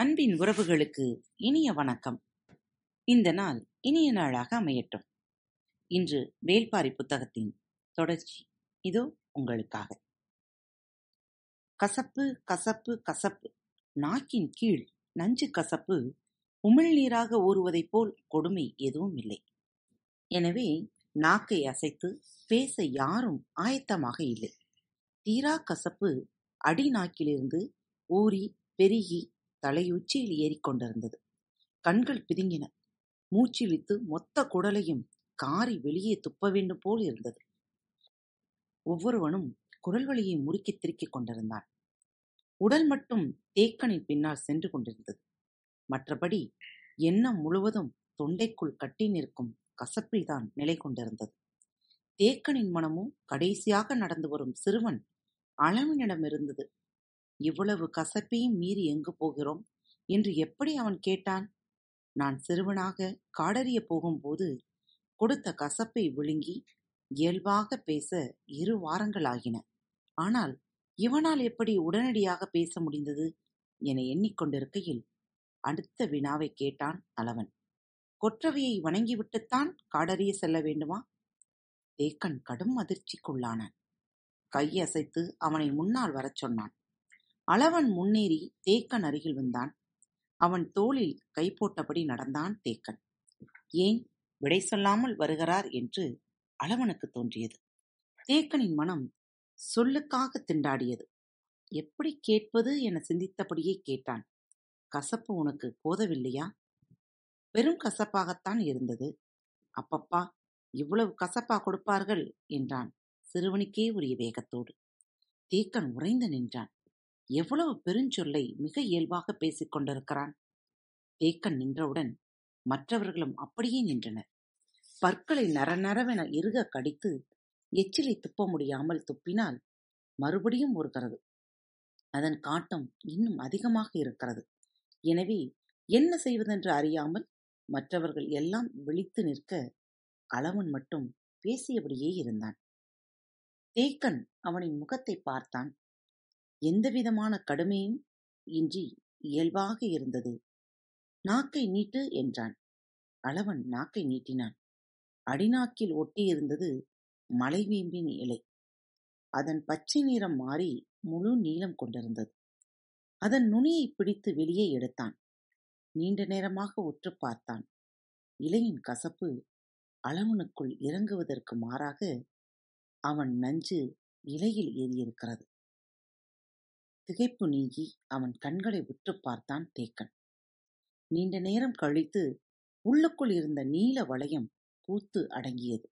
அன்பின் உறவுகளுக்கு இனிய வணக்கம். இந்த நாள் இனிய நாளாக அமையட்டும். இன்று வேல்பாரி புத்தகத்தின் தொடர்ச்சி. இதோ உங்களுக்காக. கசப்பு கசப்பு கசப்பு. நாக்கின் கீழ் நஞ்சு கசப்பு. உமிழ்நீராக ஊறுவதைப் போல் கொடுமை எதுவும் இல்லை. எனவே நாக்கை அசைத்து பேச யாரும் ஆயத்தமாக இல்லை. தீரா கசப்பு அடி நாக்கிலிருந்து ஊறி பெருகி தலையுச்சியில் ஏறிக்கொண்டிருந்தது கண்கள் பிதுங்கின. மூச்சிழித்து மொத்த குடலையும் காரி வெளியே துப்ப வேண்டும் போல் இருந்தது. ஒவ்வொருவனும் குரல் வழியை முறுக்கி திருக்கிக் கொண்டிருந்தான். உடல் மட்டும் தேக்கனின் பின்னால் சென்று கொண்டிருந்தது. மற்றபடி எண்ணம் முழுவதும் தொண்டைக்குள் கட்டி நிற்கும் கசப்பில்தான் நிலை கொண்டிருந்தது. தேக்கனின் மனமும் கடைசியாக நடந்து வரும் சிறுவன் அளவினிடமிருந்தது இவ்வளவு கசப்பையும் மீறி எங்கு போகிறோம்? என்று எப்படி அவன் கேட்டான்? நான் சிறுவனாக காடறிய போகும்போது கொடுத்த கசப்பை விழுங்கி இயல்பாக பேச இரு வாரங்களாகின. ஆனால் இவனால் எப்படி உடனடியாக பேச முடிந்தது? என எண்ணிக்கொண்டிருக்கையில் அடுத்த வினாவை கேட்டான் அளவன். கொற்றவையை வணங்கிவிட்டுத்தான் காடறிய செல்ல வேண்டுமா? தேக்கன் கடும் அதிர்ச்சிக்குள்ளானான். கையசைத்து அவனை முன்னால் வரச் சொன்னான். அளவன் முன்னேறி தேக்கன் அருகில் வந்தான். அவன் தோளில் கை போட்டபடி நடந்தான் தேக்கன். ஏன் விடை சொல்லாமல் வருகிறார் என்று அளவனுக்கு தோன்றியது. தேக்கனின் மனம் சொல்லுக்காக திண்டாடியது. எப்படி கேட்பது என சிந்தித்தபடியே கேட்டான். கசப்பு உனக்கு போதவில்லையா? வெறும் கசப்பாகத்தான் இருந்தது. அப்பப்பா இவ்வளவு கசப்பா கொடுப்பார்கள் என்றான் சிறுவனுக்கே உரிய வேகத்தோடு. தேக்கன் உறைந்து நின்றான். எவ்வளவு பெருஞ்சொல்லை மிக இயல்பாக பேசிக் கொண்டிருக்கிறான். தேக்கன் நின்றவுடன் மற்றவர்களும் அப்படியே நின்றனர். பற்களை நரநரவென இறுக கடித்து எச்சிலை துப்ப முடியாமல் துப்பினால் மறுபடியும் ஊறுகிறது அதன் காட்டம் இன்னும் அதிகமாக இருக்கிறது. எனவே என்ன செய்வதென்று அறியாமல் மற்றவர்கள் எல்லாம் விழித்து நிற்க அளவன் மட்டும் பேசியபடியே இருந்தான். தேக்கன் அவனின் முகத்தை பார்த்தான். எந்தவிதமான கடுமையும் இன்றி இயல்பாக இருந்தது. நாக்கை நீட்டு என்றான். அளவன் நாக்கை நீட்டினான். அடிநாக்கில் ஒட்டியிருந்தது மலைவேம்பின் இலை. அதன் பச்சை நிறம் மாறி முழு நீளம் கொண்டிருந்தது. அதன் நுனியை பிடித்து வெளியே எடுத்தான். நீண்ட நேரமாக உற்று பார்த்தான். இலையின் கசப்பு அளவனுக்குள் இறங்குவதற்கு மாறாக அவன் நஞ்சு இலையில் ஏறியிருக்கிறது. திகைப்பு நீங்கி அவன் கண்களை உற்று பார்த்தான் தேக்கன். நீண்ட நேரம் கழித்து உள்ளுக்குள் இருந்த நீல வளையம் பூத்து அடங்கியது.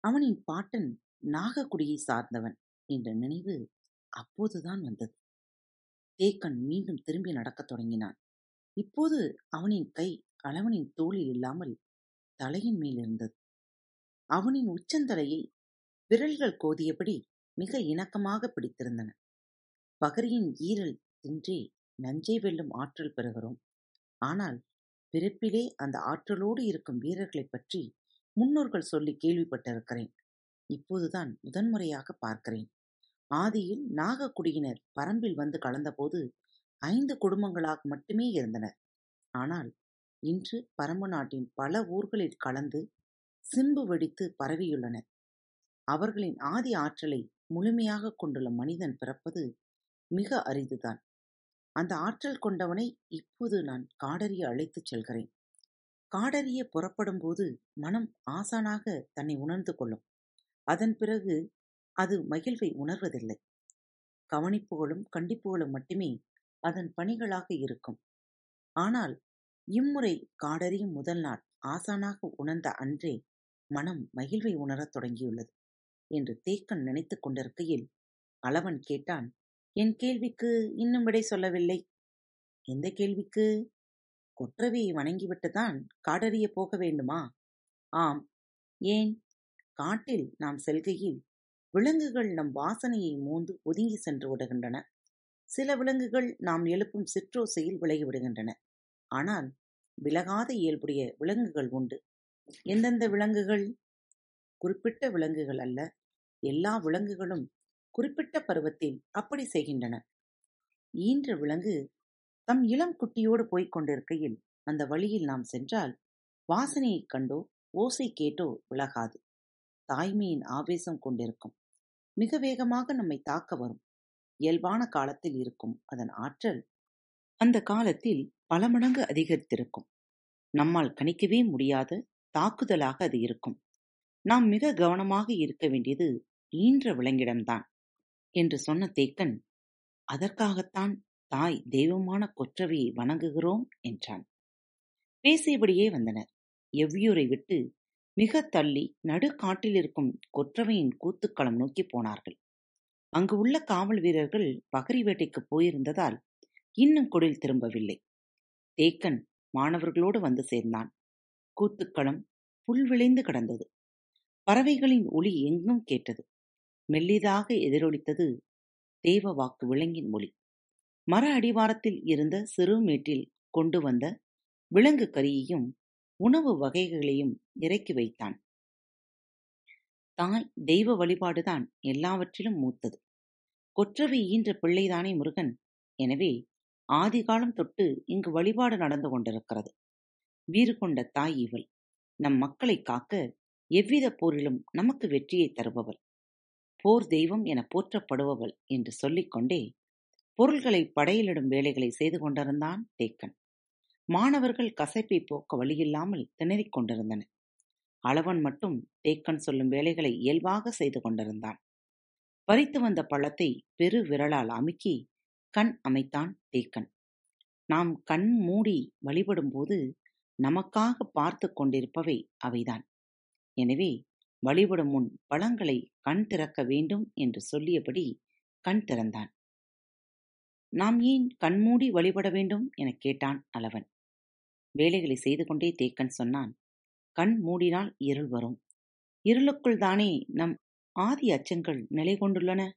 அவனின் பாட்டன் நாகக்குடியை சார்ந்தவன் என்ற நினைவு அப்போதுதான் வந்தது. தேக்கன் மீண்டும் திரும்பி நடக்கத் தொடங்கினான். இப்போது அவனின் கை அளவனின் தோளில் இல்லாமல் தலையின் மேல் இருந்தது. அவனின் உச்சந்தலையை விரல்கள் கோதியபடி மிக இணக்கமாக பிடித்திருந்தன. பகரியின் ஈரல் தின்றே நஞ்சை வெல்லும் ஆற்றல் பெறுகிறோம். ஆனால் பிறப்பிலே அந்த ஆற்றலோடு இருக்கும் வீரர்களைப் பற்றி முன்னோர்கள் சொல்லி கேள்விப்பட்டிருக்கிறேன். இப்போதுதான் முதன்முறையாக பார்க்கிறேன். ஆதியில் நாகக்குடியினர் பரம்பில் வந்து கலந்தபோது ஐந்து குடும்பங்களாக மட்டுமே இருந்தனர். ஆனால் இன்று பரம்பு நாட்டின் பல ஊர்களில் கலந்து சிம்பு வெடித்து பரவியுள்ளனர். அவர்களின் ஆதி ஆற்றலை முழுமையாக கொண்டுள்ள மனிதன் பிறப்பது மிக அரிதுதான். அந்த ஆற்றல் கொண்டவனை இப்போது நான் காடறிய அழைத்துச் செல்கிறேன். காடறிய புறப்படும்போது மனம் ஆசானாக தன்னை உணர்ந்து கொள்ளும். அதன் பிறகு அது மகிழ்வை உணர்வதில்லை. கவனிப்புகளும் கண்டிப்புகளும் மட்டுமே அதன் பணிகளாக இருக்கும். ஆனால் இம்முறை காடறியும் முதல் நாள் ஆசானாக உணர்ந்த அன்றே மனம் மகிழ்வை உணரத் தொடங்கியுள்ளது என்று தேக்கன் நினைத்துக் கொண்டிருக்கையில் அளவன் கேட்டான் என் கேள்விக்கு இன்னும் விடை சொல்லவில்லை. எந்த கேள்விக்கு? கொற்றவையை வணங்கிவிட்டுதான் காடறிய போக வேண்டுமா? ஆம். ஏன்? காட்டில் நாம் செல்கையில் விலங்குகள் நம் வாசனையை மூந்து ஒதுங்கி சென்று விடுகின்றன. சில விலங்குகள் நாம் எழுப்பும் சிற்றோசையில் விலகி விடுகின்றன. ஆனால் விலகாத இயல்புடைய விலங்குகள் உண்டு. எந்தெந்த விலங்குகள்? குறிப்பிட்ட விலங்குகள் அல்ல. எல்லா விலங்குகளும் குறிப்பிட்ட பருவத்தில் அப்படி செய்கின்றன. ஈன்ற விலங்கு தம் இளம் குட்டியோடு போய்க் கொண்டிருக்கையில் அந்த வழியில் நாம் சென்றால் வாசனையைக் கண்டோ ஓசை கேட்டோ விலகாது. தாய்மையின் ஆவேசம் கொண்டிருக்கும். மிக வேகமாக நம்மை தாக்க வரும். இயல்பான காலத்தில் இருக்கும் அதன் ஆற்றல் அந்த காலத்தில் பல மடங்கு அதிகரித்திருக்கும். நம்மால் கணிக்கவே முடியாத தாக்குதலாக அது இருக்கும். நாம் மிக கவனமாக இருக்க வேண்டியது ஈன்ற விலங்கிடம்தான். என்று சொன்ன தேக்கன் அதற்காகத்தான் தாய் தெய்வமான கொற்றவையை வணங்குகிறோம் என்றான். பேசியபடியே வந்தனர். எவ்வியூரை விட்டு மிக தள்ளி நடுக்காட்டில் இருக்கும் கொற்றவையின் கூத்துக்களம் நோக்கி போனார்கள். அங்கு உள்ள காவல் வீரர்கள் பகரி வேட்டைக்கு போயிருந்ததால் இன்னும் குடில் திரும்பவில்லை. தேக்கன் மாணவர்களோடு வந்து சேர்ந்தான். கூத்துக்களம் புல் விளைந்து கிடந்தது. பறவைகளின் ஒளி எங்கும் கேட்டது. மெல்லிதாக எதிரொலித்தது தேவ வாக்கு விலங்கின் மொழி. மர அடிவாரத்தில் இருந்த சிறு மேட்டில் கொண்டு வந்த விலங்கு கரியையும் உணவு வகைகளையும் இறக்கி வைத்தான். தாய் தெய்வ வழிபாடுதான் எல்லாவற்றிலும் மூத்தது. கொற்றவை ஈன்ற பிள்ளைதானே முருகன்? எனவே ஆதிகாலம் தொட்டு இங்கு வழிபாடு நடந்து கொண்டிருக்கிறது. வீறு கொண்ட தாய் இவள். நம் மக்களை காக்க எவ்வித போரிலும் நமக்கு வெற்றியை தருபவள். போர் தெய்வம் என போற்றப்படுபவள் என்று சொல்லிக்கொண்டே பொருள்களை படையிலிடும் வேலைகளை செய்து கொண்டிருந்தான் தேக்கன். மாணவர்கள் கசைப்பை போக்க வழியில்லாமல் திணறிக் கொண்டிருந்தனர். அளவன் மட்டும் தேக்கன் சொல்லும் வேலைகளை இயல்பாக செய்து கொண்டிருந்தான். பறித்து வந்த பழத்தை பெரு விரலால் அமுக்கி கண் அமைத்தான் தேக்கன். நாம் கண் மூடி வழிபடும்போது நமக்காக பார்த்து கொண்டிருப்பவை அவைதான். எனவே வழிபடும் முன் பழங்களை கண் திறக்க வேண்டும் என்று சொல்லியபடி கண் திறந்தான். நாம் ஏன் கண்மூடி வழிபட வேண்டும்? எனக் கேட்டான் அளவன். வேலைகளை செய்து கொண்டே தேக்கன் சொன்னான் கண் மூடினால் இருள் வரும். இருளுக்குள் தானே நம் ஆதி அச்சங்கள் நிலை கொண்டுள்ளன.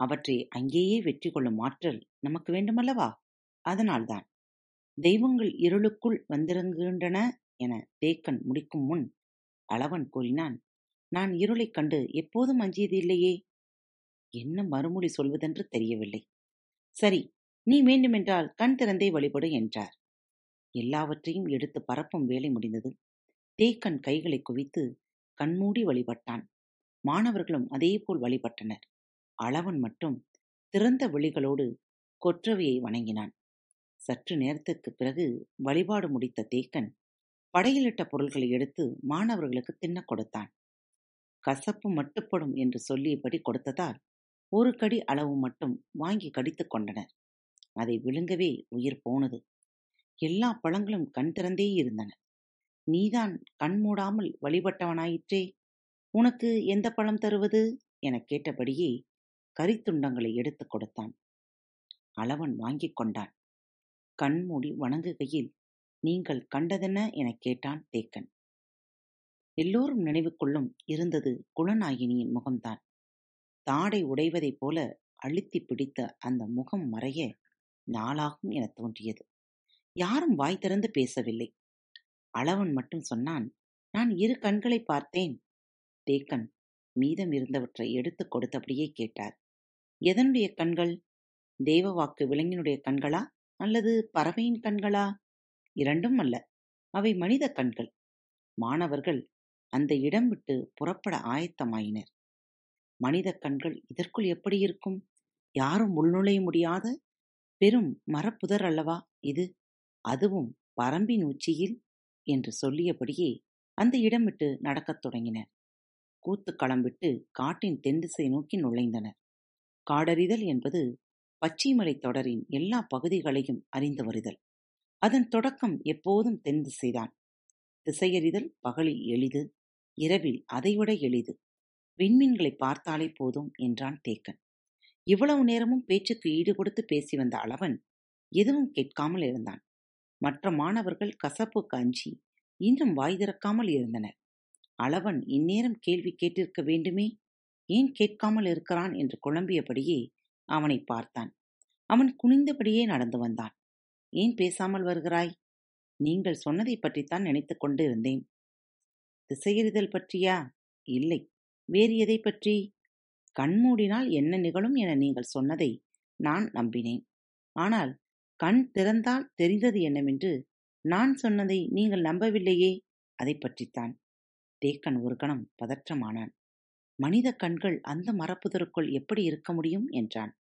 அவற்றை அங்கேயே வெற்றி கொள்ளும் ஆற்றல் நமக்கு வேண்டுமல்லவா? அதனால்தான் தெய்வங்கள் இருளுக்குள் வந்திறங்குகின்றன என தேக்கன் முடிக்கும் முன் அளவன் கூறினான் நான் இருளைக் கண்டு எப்போதும் அஞ்சியது இல்லையே? என்ன மறுமொழி சொல்வதென்று தெரியவில்லை. சரி நீ வேண்டுமென்றால் கண் திறந்தே வழிபடு என்றார். எல்லாவற்றையும் எடுத்து பரப்பும் வேலை முடிந்தது. தேக்கன் கைகளை குவித்து கண்மூடி வழிபட்டான். மாணவர்களும் அதேபோல் வழிபட்டனர். அளவன் மட்டும் திறந்த விழிகளோடு கொற்றவையை வணங்கினான். சற்று நேரத்துக்கு பிறகு வழிபாடு முடித்த தேக்கன் படையிலிட்ட பொருள்களை எடுத்து மாணவர்களுக்கு தின்னக் கொடுத்தான். கசப்பு மட்டுப்படும் என்று சொல்லியபடி கொடுத்ததால் ஒரு கடி அளவு மட்டும் வாங்கி கடித்து கொண்டனர். அதை விழுங்கவே உயிர் போனது. எல்லா பழங்களும் கண் திறந்தே இருந்தன. நீதான் கண் மூடாமல் வழிபட்டவனாயிற்றே உனக்கு எந்த பழம் தருவது? எனக் கேட்டபடியே கரித்துண்டங்களை எடுத்துக் கொடுத்தான். அளவன் வாங்கிக் கொண்டான். கண்மூடி வணங்குகையில் நீங்கள் கண்டதென்ன? எனக் கேட்டான் தேக்கன். எல்லோரும் நினைவுக்குள்ளும் இருந்தது குலநாயினியின் முகம்தான். தாடை உடைவதைப் போல அழுத்திப் பிடித்த அந்த முகம் மறைய நாளாகும் எனத் தோன்றியது. யாரும் வாய் திறந்து பேசவில்லை. அளவன் மட்டும் சொன்னான் நான் இரு கண்களை பார்த்தேன். தேக்கன் மீதம் இருந்தவற்றை எடுத்துக் கொடுத்தபடியே கேட்டார். எதனுடைய கண்கள்? தேவவாக்கு விலங்கினுடைய கண்களா? அல்லது பறவையின் கண்களா? இரண்டும் அல்ல அவை மனித கண்கள். மாணவர்கள் அந்த இடம் விட்டு புறப்பட ஆயத்தமாயினர். மனித கண்கள் இதற்குள் எப்படி இருக்கும்? யாரும் உள்நுழைய முடியாத. பெரும் மரப்புதர் அல்லவா இது? அதுவும் பரம்பின் உச்சியில் என்று சொல்லியபடியே அந்த இடம் விட்டு நடக்கத் தொடங்கினர். கூத்து விட்டு காட்டின் தென்திசை நோக்கி நுழைந்தனர். காடறிதல் என்பது பச்சைமலை தொடரின் எல்லா பகுதிகளையும் அறிந்து வருதல் அதன் தொடக்கம் எப்போதும் தென் திசைதான். திசையறிதல் பகலில் எளிது இரவில் அதைவிட எளிது. விண்மீன்களை பார்த்தாலே போதும் என்றான் தேக்கன். இவ்வளவு நேரமும் பேச்சுக்கு ஈடு கொடுத்து பேசி வந்த அளவன் எதுவும் கேட்காமல் இருந்தான். மற்ற மாணவர்கள் கசப்புக்கு அஞ்சி இன்னும் வாய் திறக்காமல் இருந்தனர். அளவன் இந்நேரம் கேள்வி கேட்டிருக்க வேண்டுமே? ஏன் கேட்காமல் இருக்கிறான் என்று குழம்பியபடியே அவனை பார்த்தான். அவன் குனிந்தபடியே நடந்து வந்தான். ஏன் பேசாமல் வருகிறாய்? நீங்கள் சொன்னதை பற்றித்தான் நினைத்து கொண்டு இருந்தேன் திசையறிதல் பற்றியா? இல்லை. வேறு எதை பற்றி? கண்மூடினால் என்ன நிகழும் என நீங்கள் சொன்னதை நான் நம்பினேன். ஆனால் கண் திறந்தால் தெரிந்தது என்னவென்று நான் சொன்னதை நீங்கள் நம்பவில்லையே? அதை பற்றித்தான். தேக்கன் ஒரு கணம் பதற்றமானான். மனித கண்கள் அந்த மரப்புதருக்குள் எப்படி இருக்க முடியும்? என்றான்.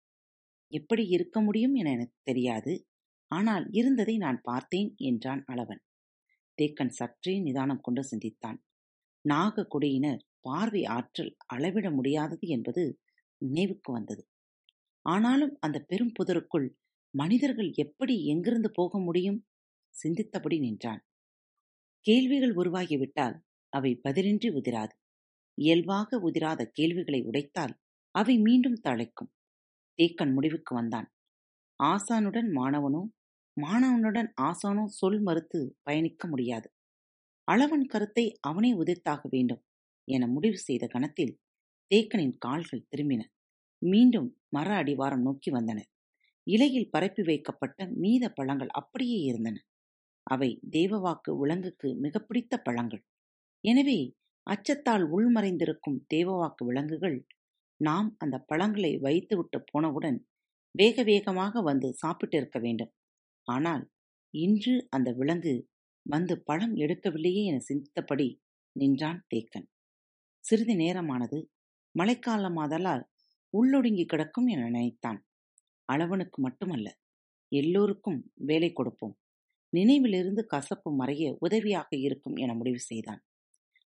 எப்படி இருக்க முடியும் என எனக்கு தெரியாது. ஆனால் இருந்ததை நான் பார்த்தேன் என்றான் அளவன். தேக்கன் சற்றே நிதானம் கொண்டு சிந்தித்தான். நாககுடியினர் பார்வை ஆற்றல் அளவிட முடியாதது என்பது நினைவுக்கு வந்தது. ஆனாலும் அந்த பெரும் புதருக்குள் மனிதர்கள் எப்படி எங்கிருந்து போக முடியும்? சிந்தித்தபடி நின்றான். கேள்விகள் உருவாகிவிட்டால் அவை பதிலின்றி உதிராது. இயல்பாக உதிராத கேள்விகளை உடைத்தால் அவை மீண்டும் தழைக்கும் தேக்கன் முடிவுக்கு வந்தான். ஆசானுடன் மாணவனோ மாணவனுடன் ஆசானோ சொல் மறுத்து பயணிக்க முடியாது. அளவன் கருத்தை அவனே உதிர்த்தாக வேண்டும் என முடிவு செய்த கணத்தில் தேக்கனின் கால்கள் திரும்பின. மீண்டும் மர அடிவாரம் நோக்கி வந்தன. இலையில் பரப்பி வைக்கப்பட்ட மீத பழங்கள் அப்படியே இருந்தன. அவை தேவவாக்கு விலங்குக்கு மிக பிடித்த பழங்கள். எனவே அச்சத்தால் உள்மறைந்திருக்கும் தேவவாக்கு விலங்குகள் நாம் அந்த பழங்களை வைத்துவிட்டு போனவுடன் வேக வேகமாக வந்து சாப்பிட்டிருக்க வேண்டும். ஆனால் இன்று அந்த விலங்கு வந்து பழம் எடுக்கவில்லையே என சிந்தித்தபடி நின்றான் தேக்கன். சிறிது நேரமானது மழைக்காலமாதலால் உள்ளொடுங்கி கிடக்கும் என நினைத்தான். அளவனுக்கு மட்டுமல்ல எல்லோருக்கும் வேலை கொடுப்போம். நினைவிலிருந்து கசப்பு மறைய உதவியாக இருக்கும் என முடிவு செய்தான்.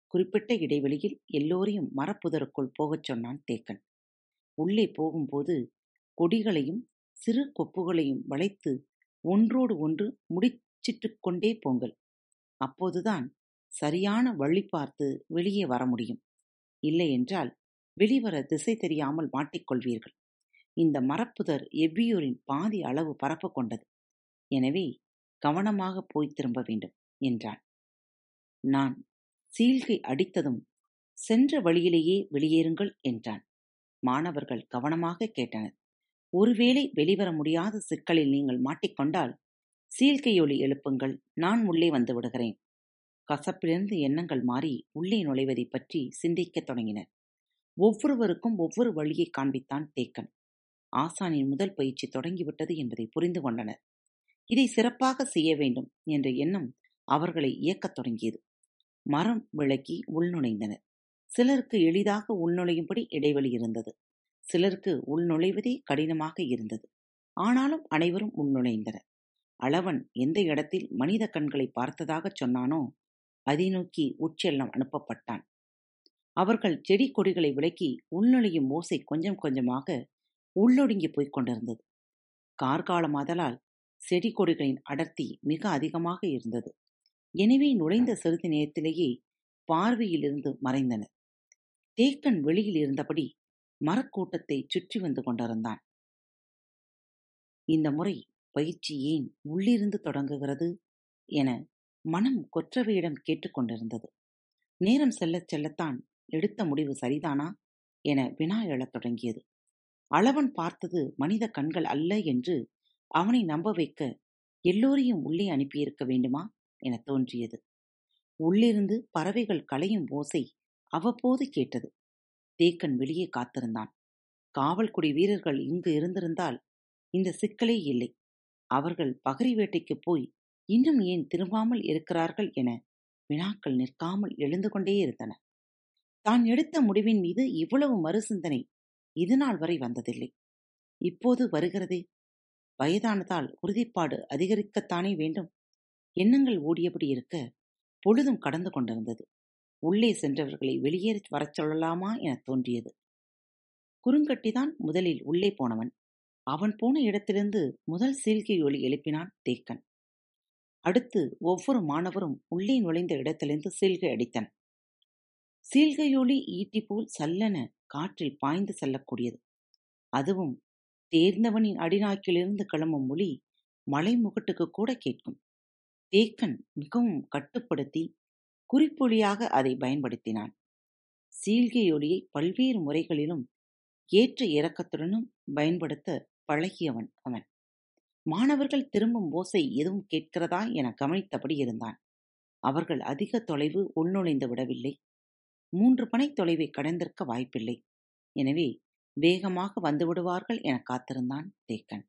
குறிப்பிட்ட இடைவெளியில் எல்லோரையும் மரப்புதருக்குள் போகச் சொன்னான் தேக்கன். உள்ளே போகும்போது கொடிகளையும் சிறு கொப்புகளையும் வளைத்து ஒன்றோடு ஒன்று முடிச்சிட்டு கொண்டே போங்கள். அப்போதுதான் சரியான வழி பார்த்து வெளியே வர முடியும். இல்லையென்றால் வெளிவர திசை தெரியாமல் மாட்டிக்கொள்வீர்கள் இந்த மரப்புதர் எவ்வியூரின் பாதி அளவு பரப்பு கொண்டது. எனவே கவனமாக போய் திரும்ப வேண்டும் என்றான். நான் சீல்கை அடித்ததும் சென்ற வழியிலேயே வெளியேறுங்கள் என்றான். மாணவர்கள் கவனமாக கேட்டனர். ஒருவேளை வெளிவர முடியாத சிக்கலில் நீங்கள் மாட்டிக்கொண்டால் சீல்கையொலி எழுப்புங்கள் நான் உள்ளே வந்து விடுகிறேன். கசப்பிலிருந்து எண்ணங்கள் மாறி உள்ளே நுழைவதை பற்றி சிந்திக்கத் தொடங்கினர். ஒவ்வொருவருக்கும் ஒவ்வொரு வழியை காண்பித்தான் தேக்கன். ஆசானின் முதல் பயிற்சி தொடங்கிவிட்டது என்பதை புரிந்து கொண்டனர். இதை சிறப்பாக செய்ய வேண்டும் என்ற எண்ணம் அவர்களை இயக்கத் தொடங்கியது. மரம் விளக்கி உள்நுழைந்தனர் சிலருக்கு எளிதாக உள்நுழையும்படி இடைவெளி இருந்தது. சிலருக்கு உள்நுழைவதே கடினமாக இருந்தது. ஆனாலும் அனைவரும் உள்நுழைந்தனர் அளவன் எந்த இடத்தில் மனித கண்களை பார்த்ததாகச் சொன்னானோ அதை நோக்கி உச்செல்லம் அனுப்பப்பட்டான். அவர்கள் செடி கொடிகளை விலக்கி உள்நுழையும் ஓசை கொஞ்சம் கொஞ்சமாக உள்ளொடுங்கி போய்க் கொண்டிருந்தது. கார்காலமாதலால் செடி கொடிகளின் அடர்த்தி மிக அதிகமாக இருந்தது. எனவே நுழைந்த சிறிது நேரத்திலேயே பார்வையிலிருந்து மறைந்தனர். தேக்கன் வெளியில் இருந்தபடி மரக்கூட்டத்தை சுற்றி வந்து கொண்டிருந்தான். இந்த முறை பயிற்சி ஏன் உள்ளிருந்து தொடங்குகிறது என மனம் கொற்றவையிடம் கேட்டுக்கொண்டிருந்தது நேரம் செல்லச் செல்லத்தான் எடுத்த முடிவு சரிதானா? என வினா எழத் தொடங்கியது. அளவன் பார்த்தது மனித கண்கள் அல்ல என்று அவனை நம்ப வைக்க எல்லோரையும் உள்ளே அனுப்பியிருக்க வேண்டுமா? என தோன்றியது. உள்ளிருந்து பறவைகள் கலையும் ஓசை அவ்வப்போது கேட்டது. தேக்கன் வெளியே காத்திருந்தான். காவல்குடி வீரர்கள் இங்கு இருந்திருந்தால் இந்த சிக்கலே இல்லை. அவர்கள் பகரி வேட்டைக்குப் போய் இன்னும் ஏன் திரும்பாமல் இருக்கிறார்கள் என வினாக்கள் நிற்காமல் எழுந்து கொண்டே இருந்தன. தான் எடுத்த முடிவின் மீது இவ்வளவு மறுசிந்தனை இதுநாள் வரை வந்ததில்லை. இப்போது வருகிறதே? வயதானதால் உறுதிப்பாடு அதிகரிக்கத்தானே வேண்டும்? எண்ணங்கள் ஓடியபடி இருக்க பொழுதும் கடந்து கொண்டிருந்தது. உள்ளே சென்றவர்களை வெளியேறி வரச் சொல்லலாமா என தோன்றியது. குறுங்கட்டிதான் முதலில் உள்ளே போனவன். அவன் போன இடத்திலிருந்து முதல் சீல்கை ஒளி எழுப்பினான் தேக்கன் அடுத்து ஒவ்வொரு மாணவரும் உள்ளே நுழைந்த இடத்திலிருந்து சீல்கை அடித்தன். சீல்கையொளி ஈட்டி போல் சல்லென காற்றில் பாய்ந்து செல்லக்கூடியது. அதுவும் தேர்ந்தவனின் அடிநாக்கிலிருந்து கிளம்பும் மொழி மலைமுகட்டுக்கு கூட கேட்கும். தேக்கன் மிகவும் கட்டுப்படுத்தி குறிப்பொழியாக அதை பயன்படுத்தினான். சீல்கையொலியை பல்வேறு முறைகளிலும் ஏற்ற இறக்கத்துடனும் பயன்படுத்த பழகியவன் அவன். மாணவர்கள் திரும்பும் ஓசை எதுவும் கேட்கிறதா என கவனித்தபடி இருந்தான். அவர்கள் அதிக தொலைவு உள்நுழைந்து விடவில்லை. மூன்று பனை தொலைவை கடந்திருக்க வாய்ப்பில்லை. எனவே வேகமாக வந்துவிடுவார்கள் என காத்திருந்தான் தேக்கன்.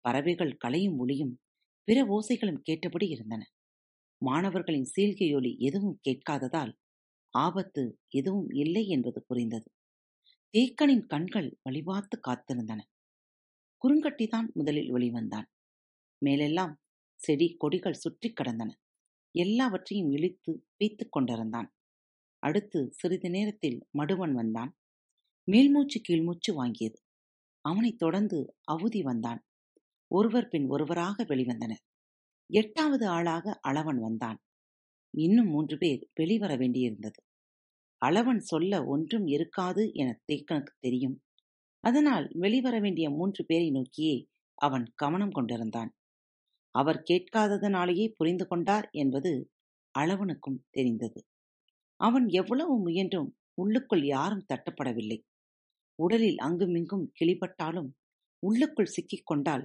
பறவைகள் கலையும் ஒளியும் பிற ஓசைகளும் கேட்டபடி இருந்தன. மாணவர்களின் சீல்கையொலி எதுவும் கேட்காததால் ஆபத்து எதுவும் இல்லை என்பது புரிந்தது. தேக்கனின் கண்கள் வழிபார்த்து காத்திருந்தன. குறுங்கட்டிதான் முதலில் வெளிவந்தான். மேலெல்லாம் செடி கொடிகள் சுற்றி கடந்தன. எல்லாவற்றையும் இழித்து வைத்து கொண்டிருந்தான். அடுத்து சிறிது நேரத்தில் மடுவன் வந்தான். மேல்மூச்சு கீழ்மூச்சு வாங்கியது. அவனைத் தொடர்ந்து அவுதி வந்தான். ஒருவர் பின் ஒருவராக வெளிவந்தனர். எட்டாவது ஆளாக அளவன் வந்தான். இன்னும் மூன்று பேர் வெளிவர வேண்டியிருந்தது. அளவன் சொல்ல ஒன்றும் இருக்காது என தேக்கனுக்கு தெரியும். அதனால் வெளிவர வேண்டிய மூன்று பேரை நோக்கியே அவன் கவனம் கொண்டிருந்தான். அவர் கேட்காததனாலேயே புரிந்து கொண்டார் என்பது அளவனுக்கும் தெரிந்தது. அவன் எவ்வளவு முயன்றும் உள்ளுக்குள் யாரும் தட்டப்படவில்லை. உடலில் அங்குமிங்கும் கிளிபட்டாலும் உள்ளுக்குள் சிக்கிக் கொண்டால்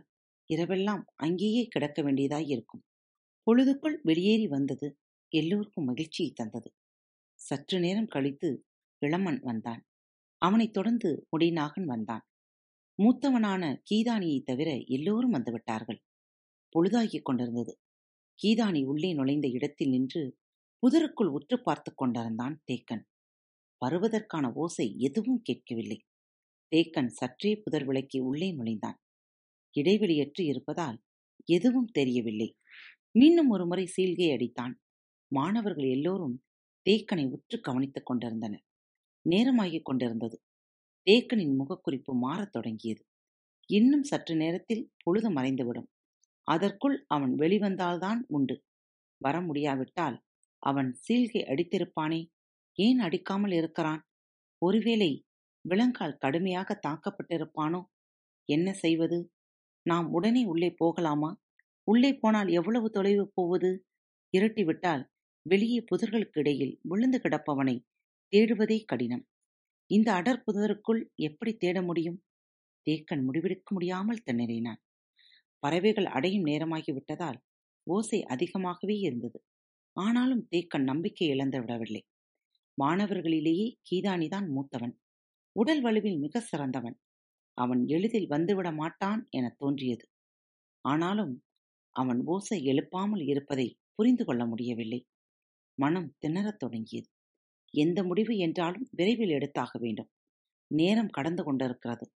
இரவெல்லாம் அங்கேயே கிடக்க வேண்டியதாய் இருக்கும். பொழுதுக்குள் வெளியேறி வந்தது எல்லோருக்கும் மகிழ்ச்சியை தந்தது. சற்று நேரம் கழித்து இளமன் வந்தான். அவனைத் தொடர்ந்து முடிநாகன் வந்தான். மூத்தவனான கீதானியைத் தவிர எல்லோரும் வந்துவிட்டார்கள். பொழுதாகிக் கொண்டிருந்தது. கீதானி உள்ளே நுழைந்த இடத்தில் நின்று புதருக்குள் உற்று பார்த்து கொண்டிருந்தான் தேக்கன். வருவதற்கான ஓசை எதுவும் கேட்கவில்லை. தேக்கன் சற்றே புதர் விளக்கி உள்ளே நுழைந்தான். இடைவெளியற்று இருப்பதால் எதுவும் தெரியவில்லை. மீண்டும் ஒருமுறை சீல்கை அடித்தான். மாணவர்கள் எல்லோரும் தேக்கனை உற்று கவனித்துக் கொண்டிருந்தனர். நேரமாகிக் கொண்டிருந்தது. தேக்கனின் முகக்குறிப்பு மாறத் தொடங்கியது. இன்னும் சற்று நேரத்தில் பொழுது மறைந்துவிடும். அதற்குள் அவன் வெளிவந்தால்தான் உண்டு. வர முடியாவிட்டால் அவன் சீல்கை அடித்திருப்பானே? ஏன் அடிக்காமல் இருக்கிறான்? ஒருவேளை விலங்கால் கடுமையாக தாக்கப்பட்டிருப்பானோ? என்ன செய்வது? நாம் உடனே உள்ளே போகலாமா? உள்ளே போனால் எவ்வளவு தொலைவு போவது? இருட்டிவிட்டால் வெளியே புதர்களுக்கு இடையில் விழுந்து கிடப்பவனை தேடுவதே கடினம். இந்த அடர் புதருக்குள் எப்படி தேட முடியும்? தேக்கன் முடிவெடுக்க முடியாமல் திணறினான் பறவைகள் அடையும் நேரமாகிவிட்டதால் ஓசை அதிகமாகவே இருந்தது. ஆனாலும் தேக்கன் நம்பிக்கை இழந்து விடவில்லை. மாணவர்களிலேயே கீதானிதான் மூத்தவன். உடல் வலுவில் மிக சிறந்தவன். அவன் எளிதில் வந்துவிட மாட்டான் என தோன்றியது. ஆனாலும் அவன் ஓசை எழுப்பாமல் இருப்பதை புரிந்து கொள்ள முடியவில்லை. மனம் திணறத் தொடங்கியது. எந்த முடிவு என்றாலும் விரைவில் எடுத்தாக வேண்டும். நேரம் கடந்து கொண்டிருக்கிறது.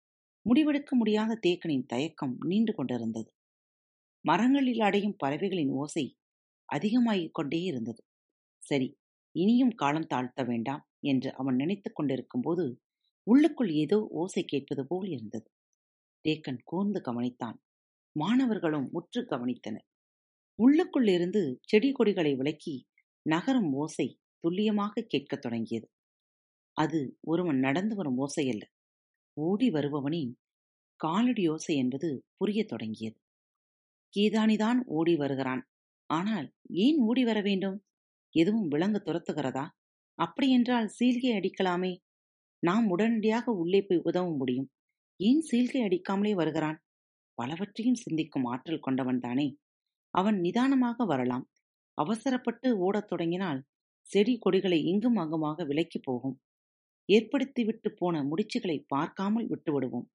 முடிவெடுக்க முடியாத தேக்கனின் தயக்கம் நீண்டு கொண்டிருந்தது. மரங்களில் அடையும் பறவைகளின் ஓசை அதிகமாகிக் கொண்டே இருந்தது. சரி இனியும் காலம் தாழ்த்த வேண்டாம் என்று அவன் நினைத்துக் கொண்டிருக்கும் போது உள்ளுக்குள் ஏதோ ஓசை கேட்பது போல் இருந்தது. தேக்கன் கூர்ந்து கவனித்தான். மாணவர்களும் உற்று கவனித்தனர். உள்ளுக்குள் இருந்து செடி கொடிகளை விளக்கி நகரும் ஓசை துல்லியமாக கேட்கத் தொடங்கியது. அது ஒருவன் நடந்து வரும் ஓசையல்ல ஓடி வருபவனின் காலடி ஓசை என்பது புரியத் தொடங்கியது. கீதானிதான் ஓடி வருகிறான். ஆனால் ஏன் ஓடி வர வேண்டும்? எதுவும் விலங்கு துரத்துகிறதா? அப்படியென்றால் சீல்கை அடிக்கலாமே. நாம் உடனடியாக உள்ளே போய் உதவ முடியும். ஏன் சீல்கை அடிக்காமலே வருகிறான்? பலவற்றையும் சிந்திக்கும் ஆற்றல் கொண்டவன் தானே. அவன் நிதானமாக வரலாம். அவசரப்பட்டு ஓடத் தொடங்கினால் செடி கொடிகளை இங்கும் அங்குமாக விலக்கி போகும். ஏற்படுத்திவிட்டு போன முடிச்சுகளை பார்க்காமல் விட்டுவிடுவோம்.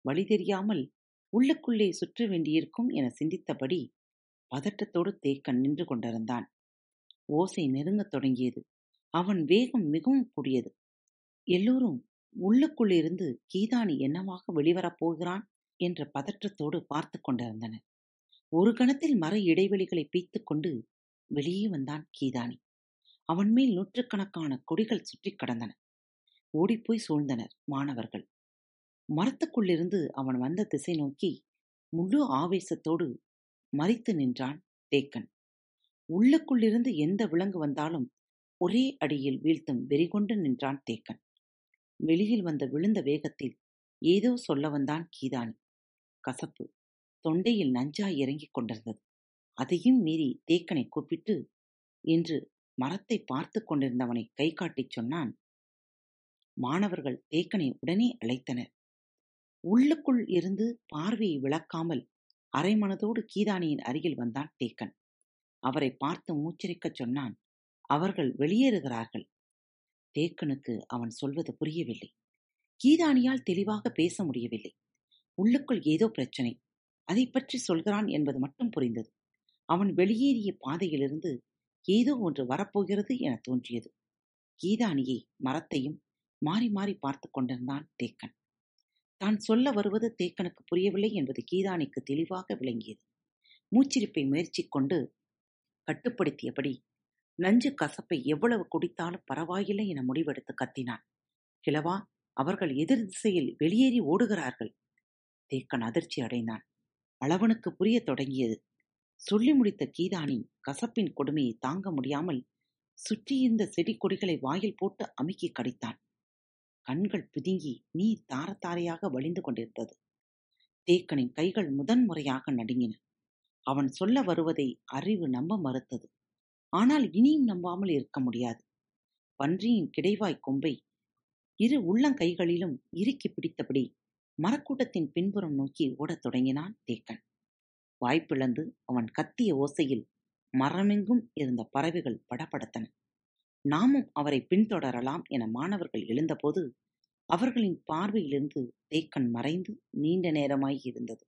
வழி தெரியாமல் உள்ளுக்குள்ளே சுற்ற வேண்டியிருக்கும் என சிந்தித்தபடி பதட்டத்தோடு தேக்கன் நின்று கொண்டிருந்தான். ஓசை நெருங்கத் தொடங்கியது. அவன் வேகம் மிகவும் கூடியது. எல்லோரும் உள்ளுக்குள்ளிருந்து கீதானி என்னவாக வெளிவரப் போகிறான் என்ற பதற்றத்தோடு பார்த்து கொண்டிருந்தனர். ஒரு கணத்தில் மர இடைவெளிகளை பீத்துக்கொண்டு வெளியே வந்தான் கீதானி. அவன் மேல் நூற்றுக்கணக்கான கொடிகள் சுற்றி கடந்தன. ஓடிப்போய் சூழ்ந்தனர் மாணவர்கள். மரத்துக்குள்ளிருந்து அவன் வந்த திசை நோக்கி முழு ஆவேசத்தோடு மறித்து நின்றான் தேக்கன். உள்ளுக்குள்ளிருந்து எந்த விலங்கு வந்தாலும் ஒரே அடியில் வீழ்த்தும் வெறிகொண்டு நின்றான் தேக்கன். வெளியில் வந்த விழுந்த வேகத்தில் ஏதோ சொல்ல வந்தான் கீதானி. கசப்பு தொண்டையில் நஞ்சாய் இறங்கிக் கொண்டிருந்தது. அதையும் மீறி தேக்கனை கூப்பிட்டு என்று மரத்தை பார்த்து கொண்டிருந்தவனை கை காட்டிச் சொன்னான் மாணவர்கள் தேக்கனை உடனே அழைத்தனர். உள்ளுக்குள் இருந்து பார்வையை விளக்காமல் அரைமனதோடு கீதானியின் அருகில் வந்தான் தேக்கன். அவரை பார்த்து மூச்சரிக்கச் சொன்னான் அவர்கள் வெளியேறுகிறார்கள். தேக்கனுக்கு அவன் சொல்வது புரியவில்லை. கீதானியால் தெளிவாக பேச முடியவில்லை. உள்ளுக்குள் ஏதோ பிரச்சனை. அதை பற்றி சொல்கிறான் என்பது மட்டும் புரிந்தது. அவன் வெளியேறிய பாதையிலிருந்து ஏதோ ஒன்று வரப்போகிறது என தோன்றியது. கீதானியை மரத்தையும் மாறி மாறி பார்த்து கொண்டிருந்தான் தேக்கன். தான் சொல்ல வருவது தேக்கனுக்கு புரியவில்லை என்பது கீதானிக்கு தெளிவாக விளங்கியது. மூச்சிருப்பை முயற்சி கொண்டு கட்டுப்படுத்தியபடி நஞ்சு கசப்பை எவ்வளவு குடித்தாலும் பரவாயில்லை என முடிவெடுத்து கத்தினான். கிழவா அவர்கள் எதிர் திசையில் வெளியேறி ஓடுகிறார்கள். தேக்கன் அதிர்ச்சி அடைந்தான். அளவனுக்கு புரிய தொடங்கியது. சொல்லி முடித்த கீதானி கசப்பின் கொடுமையை தாங்க முடியாமல் சுற்றியிருந்த செடி கொடிகளை வாயில் போட்டு அமுக்கி கடித்தான். கண்கள் பிதுங்கி நீ தாரத்தாரையாக வழிந்து கொண்டிருந்தது. தேக்கனின் கைகள் முதன்முறையாக நடுங்கின. அவன் சொல்ல வருவதை அறிவு நம்ப மறுத்தது. ஆனால் இனியும் நம்பாமல் இருக்க முடியாது. பன்றியின் கிடைவாய் கொம்பை இரு உள்ளங்கைகளிலும் இறுக்கி பிடித்தபடி மரக்கூட்டத்தின் பின்புறம் நோக்கி ஓடத் தொடங்கினான் தேக்கன். வாய்ப்பிழந்து அவன் கத்திய ஓசையில் மரமெங்கும் இருந்த பறவைகள் படபடத்தன. நாமும் அவரை பின்தொடரலாம் என மாணவர்கள் எழுந்தபோது அவர்களின் பார்வையிலிருந்து தேக்கன் மறைந்து நீண்ட நேரமாய் இருந்தது.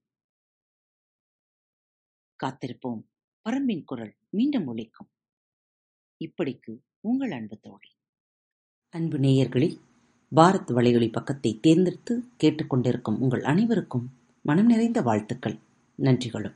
காத்திருப்போம். பரம்பின் குரல் மீண்டும் ஒழிக்கும் இப்படிக்கு உங்கள் அன்பு தோழி. அன்பு நேயர்களில் பாரத் வலையொலி பக்கத்தை தேர்ந்தெடுத்து கேட்டுக்கொண்டிருக்கும் உங்கள் அனைவருக்கும் மனம் நிறைந்த வாழ்த்துக்கள். நன்றிகளும்.